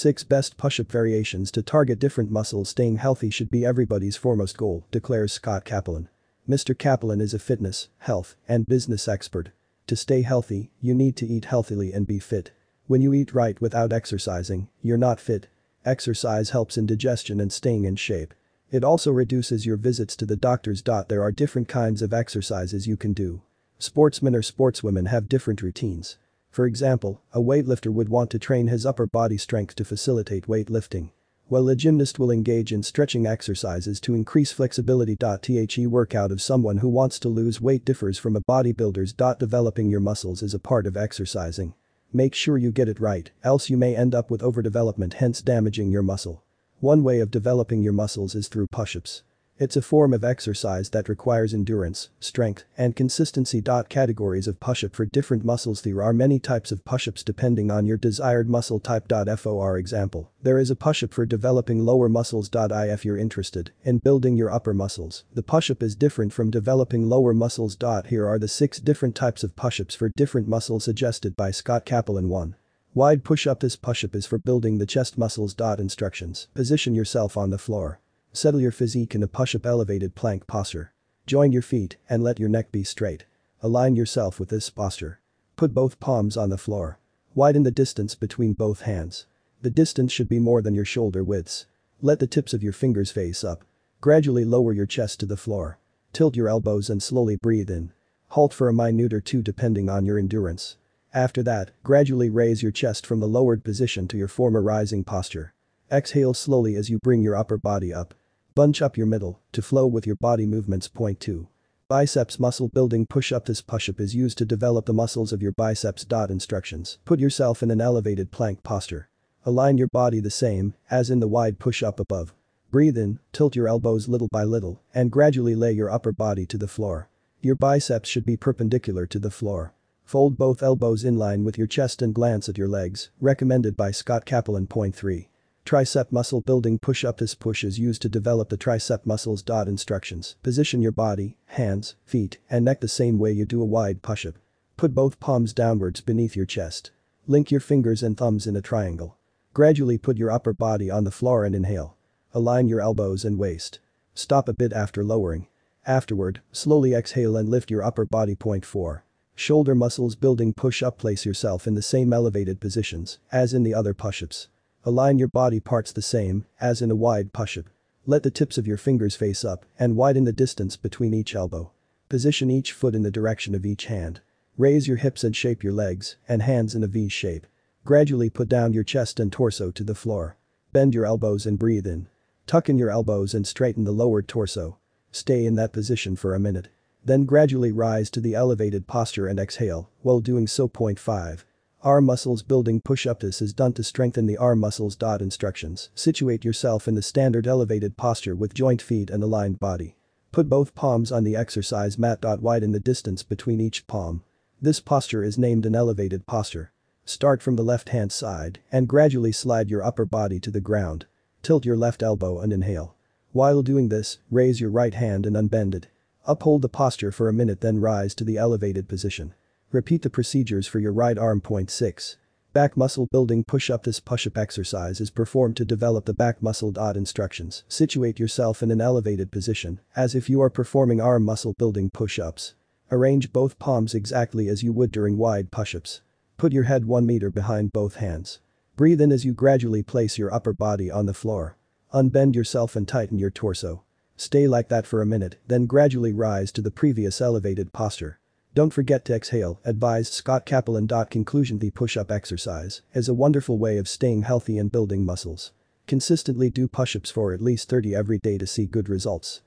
6 best push-up variations to target different muscles Staying healthy should be everybody's foremost goal, declares Scott Capelin. Mr. Capelin is a fitness, health, and business expert. To stay healthy, you need to eat healthily and be fit. When you eat right without exercising, you're not fit. Exercise helps in digestion and staying in shape. It also reduces your visits to the doctors. There are different kinds of exercises you can do. Sportsmen or sportswomen have different routines. For example, a weightlifter would want to train his upper body strength to facilitate weightlifting. While a gymnast will engage in stretching exercises to increase flexibility. The workout of someone who wants to lose weight differs from a bodybuilder's. Developing your muscles is a part of exercising. Make sure you get it right, else you may end up with overdevelopment hence damaging your muscle. One way of developing your muscles is through push-ups. It's a form of exercise that requires endurance, strength, and consistency. Categories of push-up for different muscles There are many types of push-ups depending on your desired muscle type. For example, there is a push-up for developing lower muscles. If you're interested in building your upper muscles, the push-up is different from developing lower muscles. Here are the 6 different types of push-ups for different muscles suggested by Scott Capelin 1. Wide push-up This push-up is for building the chest muscles. Instructions. Position yourself on the floor. Settle your physique in a push-up elevated plank posture. Join your feet and let your neck be straight. Align yourself with this posture. Put both palms on the floor. Widen the distance between both hands. The distance should be more than your shoulder widths. Let the tips of your fingers face up. Gradually lower your chest to the floor. Tilt your elbows and slowly breathe in. Halt for a minute or two depending on your endurance. After that, gradually raise your chest from the lowered position to your former rising posture. Exhale slowly as you bring your upper body up. Bunch up your middle to flow with your body movements. Point 2. Biceps muscle building push-up This push-up is used to develop the muscles of your biceps. Dot Instructions. Put yourself in an elevated plank posture. Align your body the same as in the wide push-up above. Breathe in, tilt your elbows little by little, and gradually lay your upper body to the floor. Your biceps should be perpendicular to the floor. Fold both elbows in line with your chest and glance at your legs, recommended by Scott Capelin. Point 3. Tricep muscle building push-up This push is used to develop the tricep muscles. Instructions. Position your body, hands, feet, and neck the same way you do a wide push-up. Put both palms downwards beneath your chest. Link your fingers and thumbs in a triangle. Gradually put your upper body on the floor and inhale. Align your elbows and waist. Stop a bit after lowering. Afterward, slowly exhale and lift your upper body. Point 4. Shoulder muscles building push-up Place yourself in the same elevated positions as in the other push-ups. Align your body parts the same as in a wide push-up. Let the tips of your fingers face up and widen the distance between each elbow. Position each foot in the direction of each hand. Raise your hips and shape your legs and hands in a V shape. Gradually put down your chest and torso to the floor. Bend your elbows and breathe in. Tuck in your elbows and straighten the lowered torso. Stay in that position for a minute. Then gradually rise to the elevated posture and exhale while doing so. Point 5. Arm muscles building push-up This is done to strengthen the arm muscles. Instructions. Situate yourself in the standard elevated posture with joint feet and aligned body. Put both palms on the exercise mat. Widen the distance between each palm. This posture is named an elevated posture. Start from the left hand side and gradually slide your upper body to the ground. Tilt your left elbow and inhale. While doing this, raise your right hand and unbend it. Uphold the posture for a minute then rise to the elevated position. Repeat the procedures for your right arm. Point 6. Back muscle building push-up This push-up exercise is performed to develop the back muscle. Instructions. Situate yourself in an elevated position, as if you are performing arm muscle building push-ups. Arrange both palms exactly as you would during wide push-ups. Put your head 1 meter behind both hands. Breathe in as you gradually place your upper body on the floor. Unbend yourself and tighten your torso. Stay like that for a minute, then gradually rise to the previous elevated posture. Don't forget to exhale, advised Scott Capelin. Conclusion The push-up exercise is a wonderful way of staying healthy and building muscles. Consistently do push-ups for at least 30 every day to see good results.